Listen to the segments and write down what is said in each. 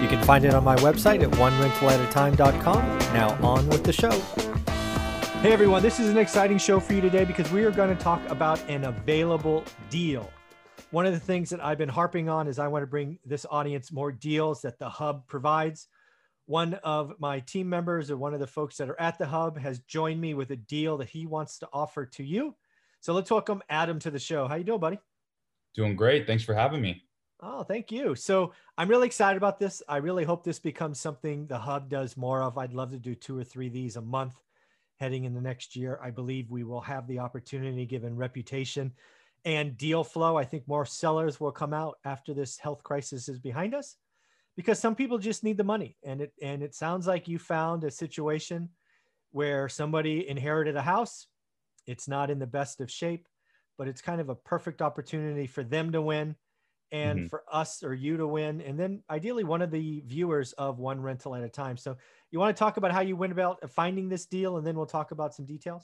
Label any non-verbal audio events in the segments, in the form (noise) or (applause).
You can find it on my website at onerentalatatime.com. Now, on with the show. Hey everyone, this is an exciting show for you today because we are going to talk about an available deal. One of the things that I've been harping on is I want to bring this audience more deals that the hub provides. One of my team members or one of the folks that are at the hub has joined me with a deal that he wants to offer to you. So let's welcome Adam to the show. How you doing, buddy? Doing great. Thanks for having me. Oh, thank you. So I'm really excited about this. I really hope this becomes something the hub does more of. I'd love to do two or three of these a month heading in the next year. I believe we will have the opportunity given reputation and deal flow. I think more sellers will come out after this health crisis is behind us because some people just need the money. And it and it sounds like you found a situation where somebody inherited a house. It's not in the best of shape, but it's kind of a perfect opportunity for them to win and mm-hmm. for us or you to win and then ideally one of the viewers of one rental at a time so you want to talk about how you went about finding this deal and then we'll talk about some details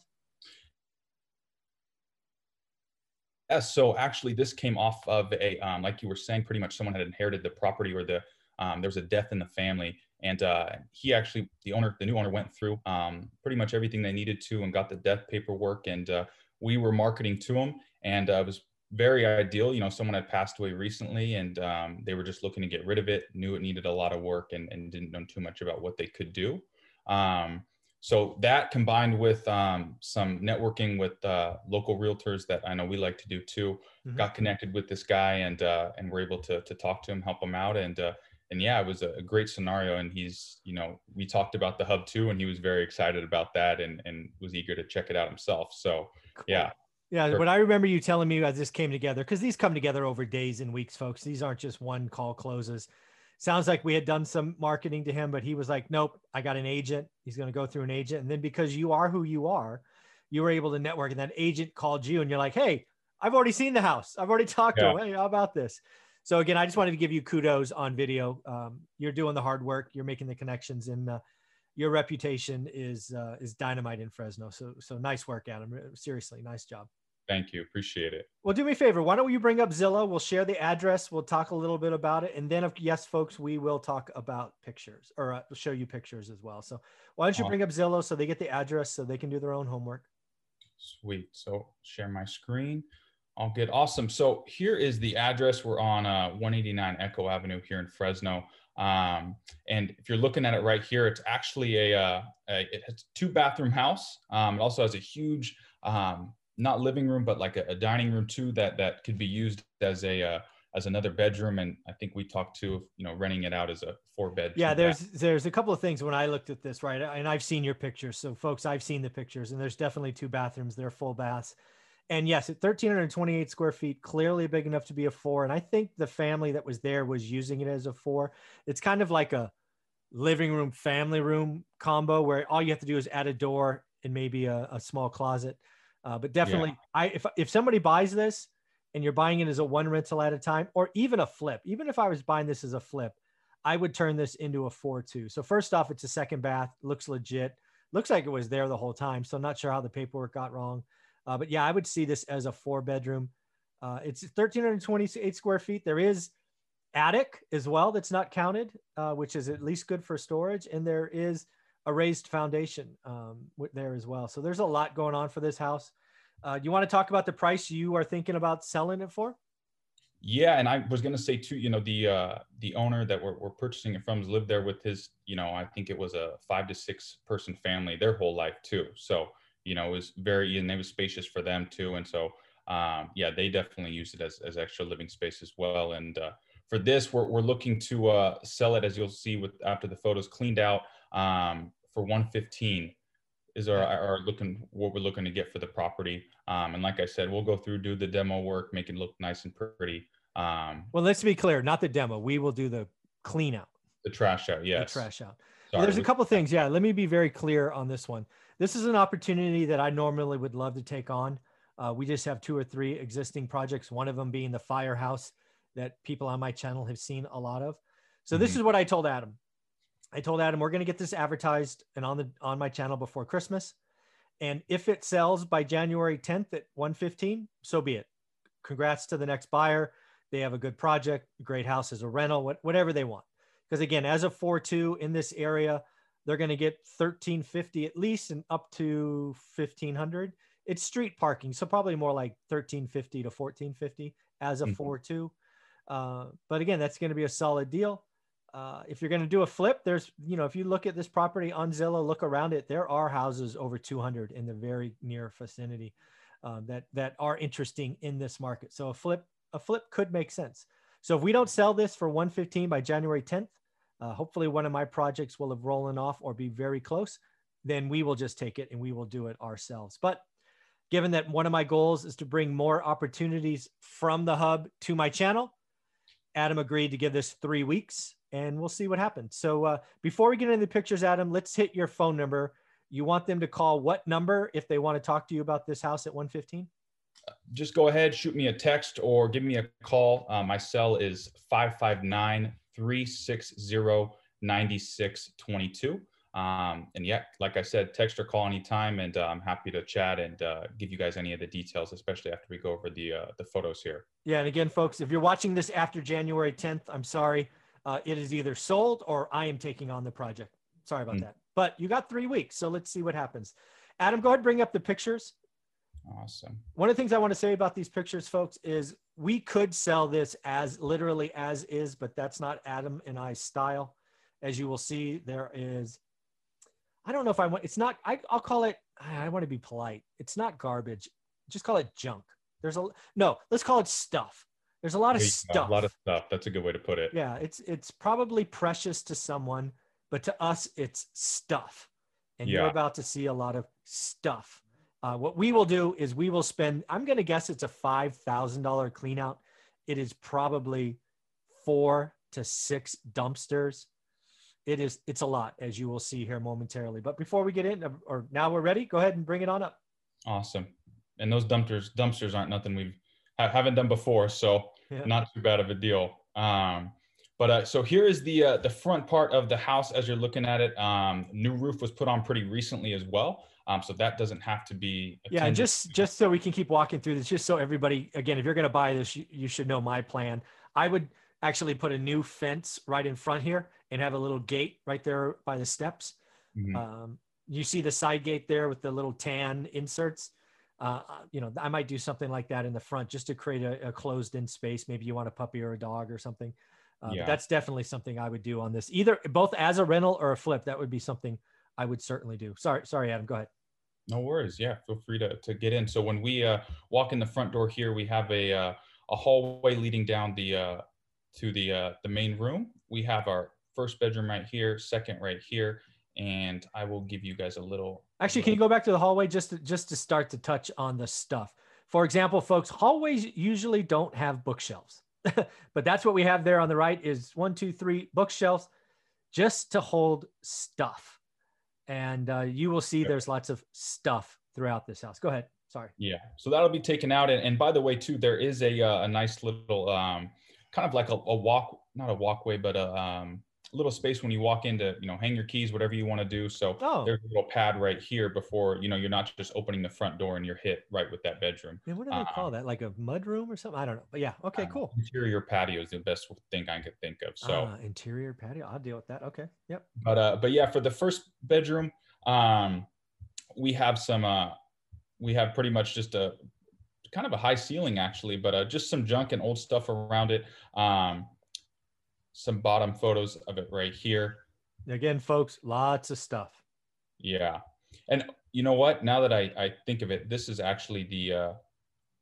yes so actually this came off of a um, like you were saying pretty much someone had inherited the property or the um, there was a death in the family and uh, he actually the owner the new owner went through um, pretty much everything they needed to and got the death paperwork and uh, we were marketing to him and uh, it was very ideal. You know, someone had passed away recently and um, they were just looking to get rid of it, knew it needed a lot of work and, and didn't know too much about what they could do. Um, so that combined with um, some networking with uh, local realtors that I know we like to do too, mm-hmm. got connected with this guy and uh, and we're able to to talk to him, help him out, and uh, and yeah, it was a, great scenario. And he's you know we talked about the hub too, and he was very excited about that and and was eager to check it out himself. So cool. yeah, yeah, but I remember you telling me as this came together because these come together over days and weeks, folks. These aren't just one call closes. Sounds like we had done some marketing to him, but he was like, "Nope, I got an agent. He's going to go through an agent." And then because you are who you are, you were able to network, and that agent called you, and you're like, "Hey, I've already seen the house. I've already talked yeah. to him. Hey, how about this?" So again, I just wanted to give you kudos on video. Um, you're doing the hard work. You're making the connections, and uh, your reputation is uh, is dynamite in Fresno. So so nice work, Adam. Seriously, nice job. Thank you. Appreciate it. Well, do me a favor. Why don't you bring up Zillow? We'll share the address. We'll talk a little bit about it. And then, if yes, folks, we will talk about pictures or uh, show you pictures as well. So, why don't you bring up Zillow so they get the address so they can do their own homework? Sweet. So, share my screen. All good. Awesome. So, here is the address. We're on uh, 189 Echo Avenue here in Fresno. Um, and if you're looking at it right here, it's actually a, uh, a it has two bathroom house. Um, it also has a huge um, not living room, but like a, a, dining room too that that could be used as a uh, as another bedroom. And I think we talked to you know renting it out as a four bed. Yeah, there's bath. there's a couple of things when I looked at this right, and I've seen your pictures. So folks, I've seen the pictures, and there's definitely two bathrooms. They're full baths. And yes, at 1,328 square feet, clearly big enough to be a four. And I think the family that was there was using it as a four. It's kind of like a living room, family room combo where all you have to do is add a door and maybe a, a small closet. Uh, but definitely, yeah. I if if somebody buys this and you're buying it as a one rental at a time, or even a flip, even if I was buying this as a flip, I would turn this into a four two. So first off, it's a second bath, looks legit, looks like it was there the whole time. So I'm not sure how the paperwork got wrong, uh, but yeah, I would see this as a four bedroom. Uh, it's 1,328 square feet. There is attic as well that's not counted, uh, which is at least good for storage, and there is a raised foundation um, there as well. So there's a lot going on for this house. Uh, you want to talk about the price you are thinking about selling it for? Yeah, and I was to say too, you know, the uh, the owner that we're, we're purchasing it from has lived there with his, you know, I think it was a five to six person family their whole life too. So you know, it was very and it was spacious for them too. And so um, yeah, they definitely use it as as extra living space as well. And uh, for this, we're we're looking to uh, sell it as you'll see with after the photos cleaned out um, for 115 is our, our looking what we're looking to get for the property. Um, and like I said, we'll go through, do the demo work, make it look nice and pretty. Um, well, let's be clear, not the demo. We will do the clean out. The trash out, yes. The trash out. There's a couple things. Yeah, let me be very clear on this one. This is an opportunity that I normally would love to take on. Uh, we just have two or three existing projects, one of them being the firehouse that people on my channel have seen a lot of. So this Mhm. is what I told Adam. I told Adam we're going to get this advertised and on the on my channel before Christmas. And if it sells by January 10th at 115, so be it. Congrats to the next buyer. They have a good project, great house as a rental, what, whatever they want. Because again, as a 4-2 in this area, they're going to get 1350 at least and up to 1500 it's street parking so probably more like 1350 to 1450 as a Mhm. 4-2 uh, but again that's going to be a solid deal uh, if you're going to do a flip there's you know if you look at this property on zillow look around it there are houses over 200 in the very near vicinity um, that that are interesting in this market. So a flip a flip could make sense. So if we don't sell this for 115 by january 10th uh, hopefully one of my projects will have rollen off or be very close then we will just take it and we will do it ourselves. But given that one of my goals is to bring more opportunities from the hub to my channel adam agreed to give this three weeks and we'll see what happens so uh, before we get into the pictures adam let's hit your phone number you want them to call what number if they want to talk to you about this house at 115 just go ahead, shoot me a text or give me a call. Uh, my cell is 559 360 9622. Um, and yeah, like I said, text or call anytime, and uh, I'm happy to chat and uh, give you guys any of the details, especially after we go over the uh, the photos here. Yeah, and again, folks, if you're watching this after January 10th, I'm sorry. Uh, it is either sold or I am taking on the project. Sorry about Mm. that. But you got three weeks, so let's see what happens. Adam, go ahead and bring up the pictures. Awesome. One of the things I want to say about these pictures, folks, is we could sell this as literally as is, but that's not Adam and I's style. As you will see, there is, I don't know if I want, it's not, I, I'll call it, I want to be polite. It's not garbage. Just call it junk. There's a, no, let's call it stuff. There's a lot of stuff. A lot of stuff. That's a good way to put it. Yeah, it's it's probably precious to someone, but to us, it's stuff. And you're about to see a lot of stuff. Uh, what we will do is we will spend. I'm going to guess it's a five thousand dollar clean out. It is probably four to six dumpsters. It is. It's a lot, as you will see here momentarily. But before we get in, or now we're ready, go ahead and bring it on up. Awesome. And those dumpsters dumpsters aren't nothing we've ha- haven't done before, so Yeah. not too bad of a deal. Um, but uh, so here is the uh, the front part of the house as you're looking at it. Um, new roof was put on pretty recently as well, um, so that doesn't have to be. Yeah, just just so we can keep walking through this, just so everybody, again, if you're going to buy this, you, you should know my plan. I would actually put a new fence right in front here and have a little gate right there by the steps. Mhm. Um, you see the side gate there with the little tan inserts. Uh, uh, you know, I might do something like that in the front just to create a, a closed-in space. Maybe you want a puppy or a dog or something. Uh, but Yeah. That's definitely something I would do on this, either both as a rental or a flip. That would be something I would certainly do. Sorry, sorry, Adam. Go ahead. No worries. Yeah, feel free to, to get in. So when we uh, walk in the front door here, we have a uh, a hallway leading down the uh, to the uh, the main room. We have our first bedroom right here, second right here, and I will give you guys a little. Actually, can you go back to the hallway just to, just to start to touch on the stuff? For example, folks, hallways usually don't have bookshelves, (laughs) but that's what we have there on the right is one, two, three bookshelves just to hold stuff. And uh, you will see there's lots of stuff throughout this house. Go ahead. Sorry. Yeah, so that'll be taken out. And, and by the way, too, there is a uh, a nice little um, kind of like a, a walk, not a walkway, but a um, little space when you walk in to you know hang your keys, whatever you want to do. So Oh, there's a little pad right here before you know you're not just opening the front door and you're hit right with that bedroom. man, what do they call that? Like a mud room or something? I don't know. But yeah. Okay, Uh, cool. Interior patio is the best thing I could think of. So, Ah, interior patio. I'll deal with that. Okay. Yep. but uh, but yeah, for the first bedroom, um, we have some uh, we have pretty much just a kind of a high ceiling actually, but uh, just some junk and old stuff around it. Um, some bottom photos of it right here. Again, folks, lots of stuff. Yeah, and you know what? Now that I I think of it, this is actually the uh,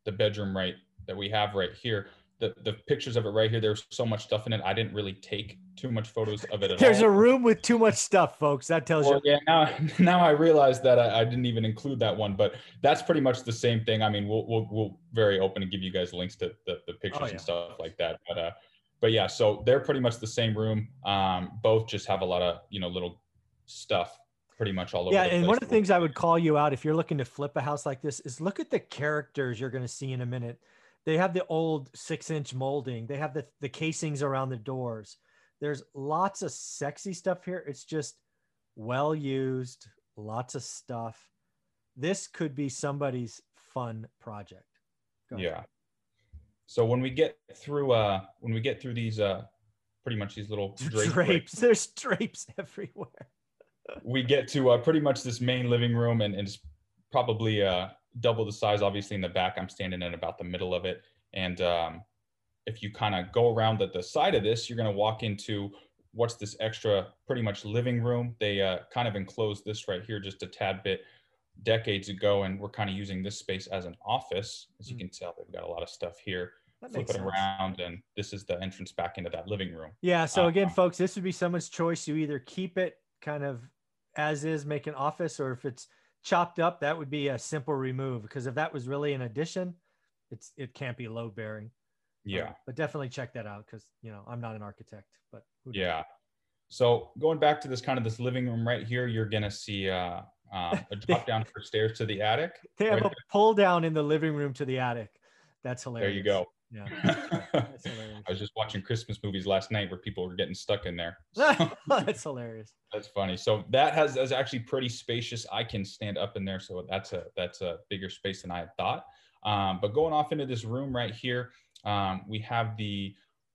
the bedroom right that we have right here. The the pictures of it right here. There's so much stuff in it. I didn't really take too much photos of it at There's all. a room with too much stuff, folks. That tells you. Yeah, now (laughs) now I realize that I, I didn't even include that one, but that's pretty much the same thing. I mean, we'll we'll, we'll very open and give you guys links to the, the pictures Oh, yeah. and stuff like that. But uh, but yeah, so they're pretty much the same room. Um, both just have a lot of you know little stuff pretty much all over. Yeah, and one of the things I would call you out if you're looking to flip a house like this is look at the characters you're going to see in a minute. They have the old six inch molding. They have the the casings around the doors. There's lots of sexy stuff here. It's just well used, lots of stuff. This could be somebody's fun project. Yeah. So when we get through, uh, when we get through these, uh, pretty much these little (laughs) drapes. drapes, There's drapes everywhere. we get to uh, pretty much this main living room, and, and it's probably uh, double the size. Obviously, in the back, I'm standing in about the middle of it, and um, if you kind of go around at the side of this, you're going to walk into what's this extra, pretty much living room. They uh, kind of enclosed this right here just a tad bit decades ago, and we're kind of using this space as an office. As you Mm. can tell, they've got a lot of stuff here. That Flip it sense. around, and this is the entrance back into that living room. Yeah. So again, Uh-huh. folks, this would be someone's choice. You either keep it kind of as is, make an office, or if it's chopped up, that would be a simple remove. Because if that was really an addition, it's it can't be load bearing. Yeah. but definitely check that out because you know I'm not an architect, but knows? Yeah. So going back to this kind of this living room right here, you're gonna see uh, um, a (laughs) drop down for stairs to the attic. they have right a pull down in the living room to the attic. That's hilarious. There you go. Yeah, (laughs) I was just watching Christmas movies last night where people were getting stuck in there. (laughs) (laughs) that's hilarious. That's funny. So that has is actually pretty spacious. I can stand up in there, so that's a that's a bigger space than I had thought. Um, but going off into this room right here, um, we have the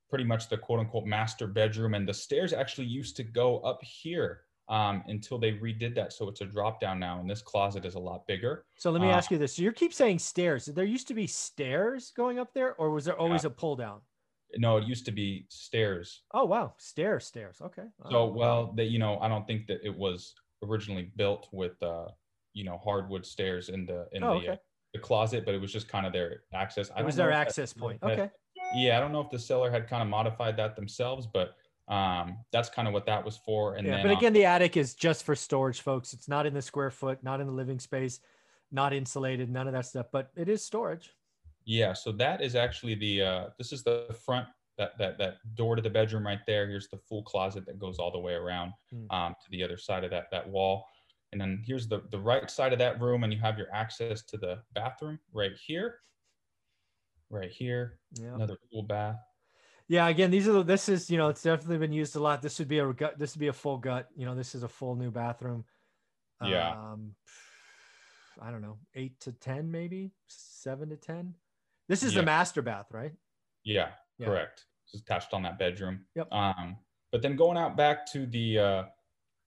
pretty much the quote unquote master bedroom, and the stairs actually used to go up here um, until they redid that, so it's a drop down now, and this closet is a lot bigger. So let me Uh, ask you this: so you keep saying stairs. There used to be stairs going up there, or was there always a pull down? No, it used to be stairs. Oh wow, stairs, stairs. Okay. So well, that you know, I don't think that it was originally built with uh, you know hardwood stairs in the in Oh, the okay. uh, the closet, but it was just kind of their access. I It was their if that- access point. that- (laughs) Okay. Yeah, I don't know if the seller had kind of modified that themselves, but um, that's kind of what that was for. And yeah, then, but again, the attic is just for storage, folks. It's not in the square foot, not in the living space, not insulated, none of that stuff. But it is storage. yeah, so that is actually the uh, this is the front that that that door to the bedroom right there. Here's the full closet that goes all the way around Hmm. um, to the other side of that that wall. And then here's the the right side of that room, and you have your access to the bathroom right here. Right here, Yeah. another full bath. Yeah. Again, these are the, this is you know it's definitely been used a lot. This would be a gut. This would be a full gut. You know, this is a full new bathroom. Yeah. Um, I don't know, eight to ten, maybe seven to ten. This is Yeah. the master bath, right? Yeah, Yeah. correct. It's attached on that bedroom. Yep. Um, but then going out back to the uh,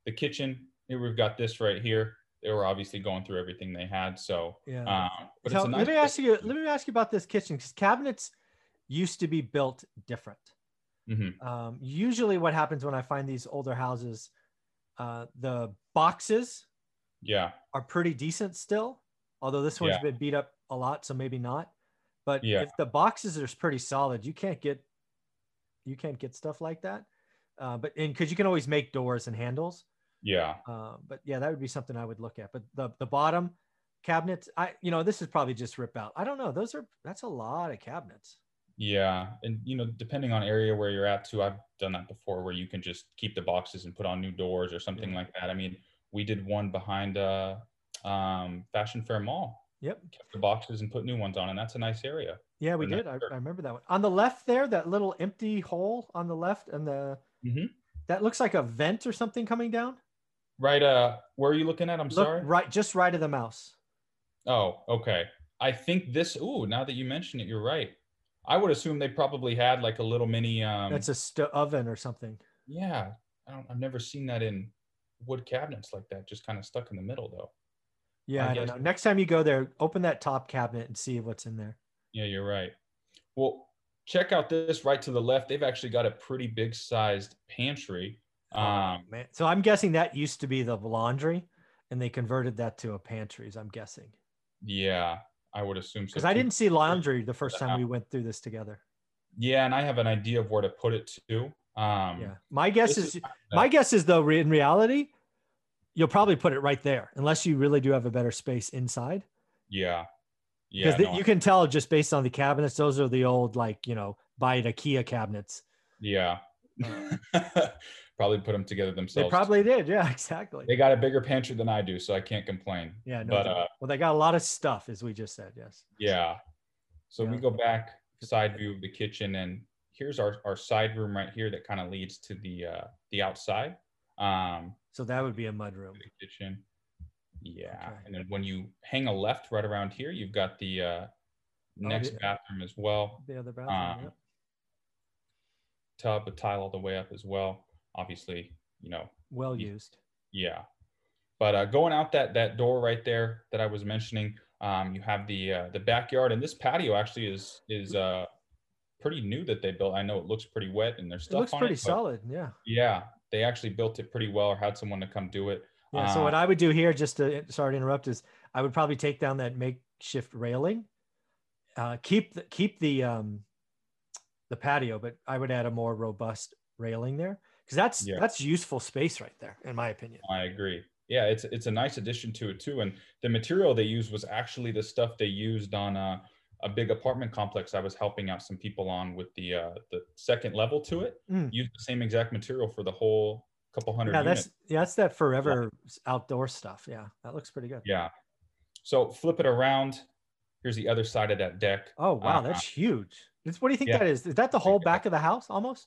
the kitchen, here we've got this right here. They were obviously going through everything they had, so Yeah. um, but So it's a nice let me ask you. Let me ask you about this kitchen because cabinets used to be built different. Mhm. Um, usually, what happens when I find these older houses, uh, the boxes Yeah, are pretty decent still. Although this one's Yeah. been beat up a lot, so maybe not. But Yeah. if the boxes are pretty solid, you can't get you can't get stuff like that. Uh, but and because you can always make doors and handles. yeah, Uh, but yeah, that would be something I would look at. But the the bottom cabinets, I you know this is probably just rip out. I don't know. Those are that's a lot of cabinets. Yeah, and you know, depending on area where you're at too, I've done that before, where you can just keep the boxes and put on new doors or something Yeah. like that. I mean, we did one behind uh, um, Fashion Fair Mall, Yep. kept the boxes and put new ones on, and that's a nice area. Yeah, we did. I. I remember that one. On the left there, that little empty hole on the left, and the Mhm. that looks like a vent or something coming down. Right, uh, where are you looking at? I'm Look sorry. right, just right of the mouse. Oh, okay. I think this. Ooh, now that you mention it, you're right. I would assume they probably had like a little mini. Um, That's a st- oven or something. yeah. I don't. I've never seen that in wood cabinets like that. Just kind of stuck in the middle, though. Yeah, I I, don't know. Next time you go there, open that top cabinet and see what's in there. Yeah, you're right. Well, check out this right to the left. They've actually got a pretty big sized pantry. Um, Man, so I'm guessing that used to be the laundry, and they converted that to a pantries. I'm guessing yeah, I would assume so. because I didn't see laundry the first time we went through this together. Yeah, and I have an idea of where to put it too. Um, Yeah, my guess this is my guess is though re- in reality, you'll probably put it right there unless you really do have a better space inside. Yeah. Yeah. because no, you can tell just based on the cabinets those are the old like you know buy at ikea cabinets Yeah. (laughs) probably put them together themselves. They probably did. Yeah, (laughs) exactly. They got a bigger pantry than I do, so I can't complain. Yeah, no. but uh, well, they got a lot of stuff, as we just said. Yes. yeah. So we go back side view of the kitchen, and here's our our side room right here that kind of leads to the uh, the outside. Um, So that would be a mud room. the kitchen. Yeah, Okay. and then when you hang a left right around here, you've got the uh, next the- bathroom as well. The other bathroom. Um, yep. Tub, a tile all the way up as well. Obviously, you know, Well used. yeah. But uh, going out that that door right there that I was mentioning, um, you have the uh, the backyard, and this patio actually is is uh, pretty new that they built. I know it looks pretty wet, and there's It stuff looks on pretty it, solid. Yeah. Yeah, they actually built it pretty well, or had someone to come do it. Yeah. so what Uh, I would do here, just to sorry to interrupt, is I would probably take down that makeshift railing, uh, keep the keep the um, the patio, but I would add a more robust railing there because that's Yeah. that's useful space right there, in my opinion. I agree. Yeah, it's it's a nice addition to it too. And the material they used was actually the stuff they used on a, a big apartment complex I was helping out some people on with the uh, the second level to it. Mm. Used the same exact material for the whole couple hundred Yeah, units. that's yeah, that's that forever outdoor stuff. Yeah, that looks pretty good. Yeah. So flip it around. Here's the other side of that deck. Oh wow, Uh, that's huge. It's, what do you think yeah. that is? Is that the whole back of the house almost?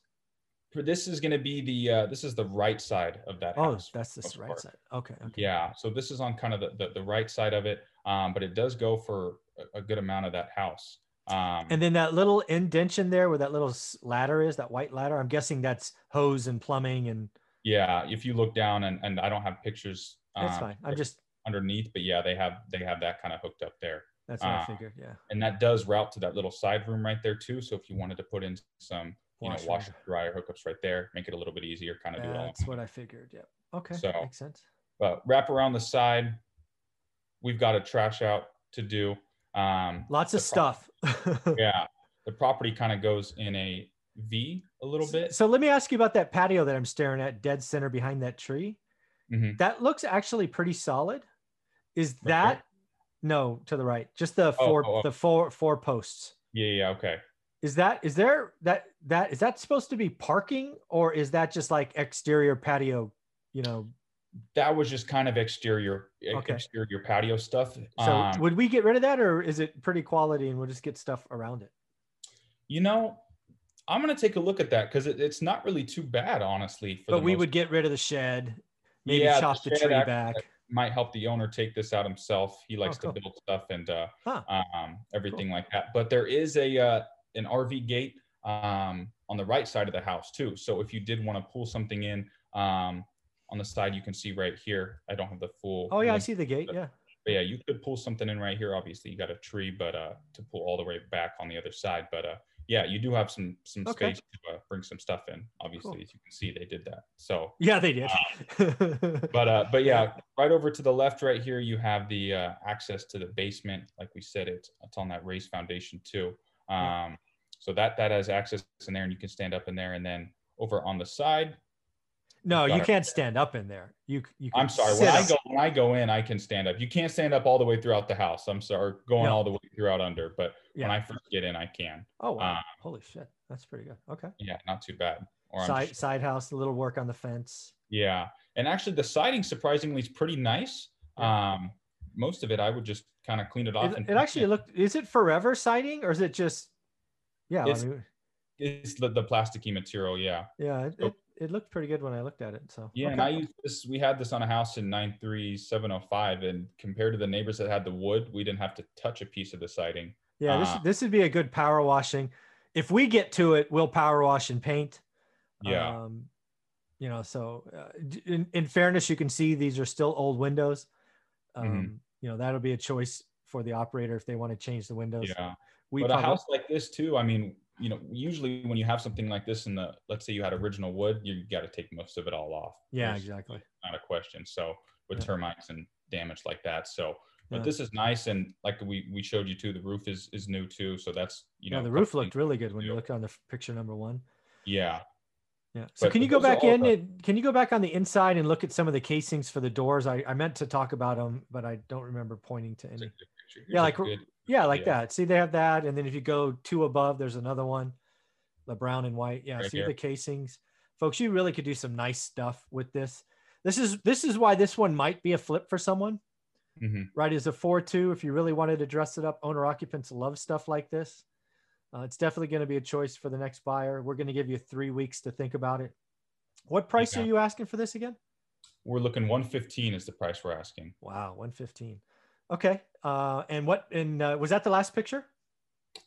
This is going to be the uh, this is the right side of that house. Oh, house. that's the right part. side. Okay. Okay. Yeah. So this is on kind of the, the, the right side of it, um, but it does go for a, a good amount of that house. Um, And then that little indention there where that little ladder is, that white ladder, I'm guessing that's hose and plumbing and yeah, if you look down and, and I don't have pictures that's um, fine. I'm just, underneath, but yeah, they have they have that kind of hooked up there, that's what I uh, figured. Yeah. and that does route to that little side room right there too. So if you wanted to put in some you know Washer. washer dryer hookups right there, make it a little bit easier, kind of do it all. That's what I figured. Yep. Okay. So- Makes sense. But wrap around the side, we've got a trash out to do. Um, Lots of stuff. (laughs) yeah, the property kind of goes in a V a little bit. So let me ask you about that patio that I'm staring at dead center behind that tree. Mhm. That looks actually pretty solid. Is that no to the right? Just the Oh, four oh, oh. the four four posts. Yeah, yeah, okay. Is that is there that that is that supposed to be parking or is that just like exterior patio, you know? That was just kind of exterior Okay. exterior patio stuff. So Um, would we get rid of that or is it pretty quality and we'll just get stuff around it? You know, I'm gonna take a look at that because it, it's not really too bad, honestly. For But the we most- would get rid of the shed, maybe Yeah, chop the, shed tree back. might help the owner take this out himself. He likes cool. to build stuff and uh, Huh. um, everything like that. But there is a uh, an RV gate um, on the right side of the house too. So if you did want to pull something in um, on the side, you can see right here. I don't have the full. Oh yeah, I see the gate. but- Yeah. But yeah, you could pull something in right here. Obviously, you got a tree, but uh, to pull all the way back on the other side. But uh, yeah, you do have some some Okay. space to uh, bring some stuff in. Obviously, Cool. as you can see, they did that. So Yeah, they did. (laughs) but uh but yeah right over to the left right here you have the uh access to the basement like we said it's it's on that raised foundation too. Um so that that has access in there and you can stand up in there and then over on the side no, you can't stand up in there. You you. i'm sorry when i go when i go in i can stand up you can't stand up all the way throughout the house i'm sorry going No. all the way throughout under but when i first get in i can Oh wow! uh, Holy shit, that's pretty good. Okay. yeah not too bad or Side just- side house, a little work on the fence. yeah and actually the siding surprisingly is pretty nice um most of it i would just kind of clean it off It, and it actually looked. Is it forever siding or is it just? Yeah, I It's- mean, It's the, the plasticky material, yeah. yeah. It, so- it, it looked pretty good when I looked at it. So Yeah, and. I used this. We had this on a house in 93705, and compared to the neighbors that had the wood, we didn't have to touch a piece of the siding. yeah, this uh, this would be a good power washing. If we get to it, we'll power wash and paint. Yeah, Um, you know, so uh, in, in fairness, you can see these are still old windows. Um, Mhm. You know, that'll be a choice for the operator if they want to change the windows. yeah. We but a house like this too. I mean, you know, usually when you have something like this in the, let's say you had original wood, you got to take most of it all off. yeah, exactly. Not a question. So with Yeah. termites and damage like that, so. But Yeah. this is nice, and like we we showed you too, the roof is is new too. So that's you yeah, know the roof looked really good when you look on the picture number one. Yeah, Yeah. So But can you go back in? and, can you go back on the inside and look at some of the casings for the doors? I, I meant to talk about them, but I don't remember pointing to any. Yeah, like good- Yeah, like Yeah. that. See, they have that, and then if you go two above, there's another one, the brown and white. Yeah, Right see here. the casings. folks, you really could do some nice stuff with this. This is this is why this one might be a flip for someone. Mhm. Right, is a four-two. If you really wanted to dress it up, owner occupants love stuff like this. Uh, it's definitely going to be a choice for the next buyer. We're going to give you three weeks to think about it. What price Yeah. are you asking for this again? We're looking 115 is the price we're asking. Wow, 115. Okay. Uh, and what and uh, was that the last picture?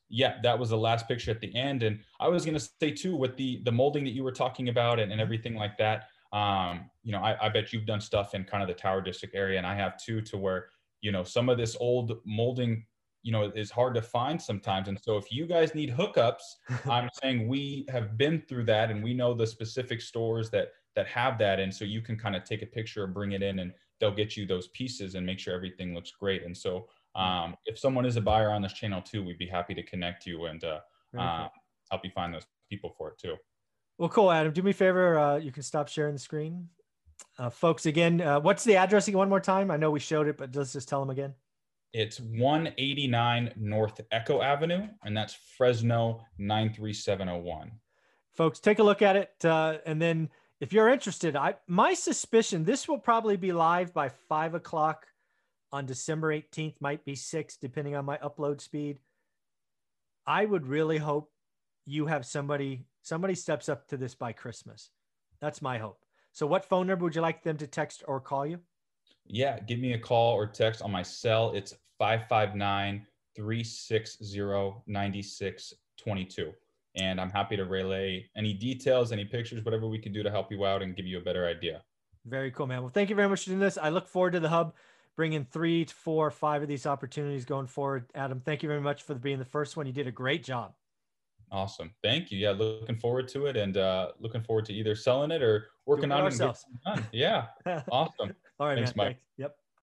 Yeah, that was the last picture at the end. And I was gonna say too, with the the molding that you were talking about and, and everything like that. Um, you know, I, I bet you've done stuff in kind of the Tower District area, and I have too, to where you know some of this old molding, you know, is hard to find sometimes. And so if you guys need hookups, (laughs) I'm saying we have been through that, and we know the specific stores that that have that, and so you can kind of take a picture and bring it in, and they'll get you those pieces and make sure everything looks great. And so um, if someone is a buyer on this channel too, we'd be happy to connect you and uh, uh, help you find those people for it too. Well, cool, Adam. Do me a favor. Uh, you can stop sharing the screen. Uh, folks, again, uh, what's the address again? One more time. I know we showed it, but let's just tell them again. It's 189 North Echo Avenue, and that's Fresno 93701. Folks, take a look at it. Uh, and then if you're interested, I my suspicion this will probably be live by five o'clock on December 18th, might be six, depending on my upload speed. I would really hope you have somebody somebody steps up to this by Christmas. That's my hope. So what phone number would you like them to text or call you? Yeah, give me a call or text on my cell. It's 559 360 9622. And I'm happy to relay any details, any pictures, whatever we can do to help you out and give you a better idea. Very cool, man. Well, thank you very much for doing this. I look forward to the hub bringing three to four, five of these opportunities going forward. Adam, thank you very much for being the first one. You did a great job. Awesome. Thank you. Yeah, looking forward to it and uh, looking forward to either selling it or working on it. ourselves. getting it done. Yeah. (laughs) Awesome. All right, Thanks, man. Mike. Thanks. Yep.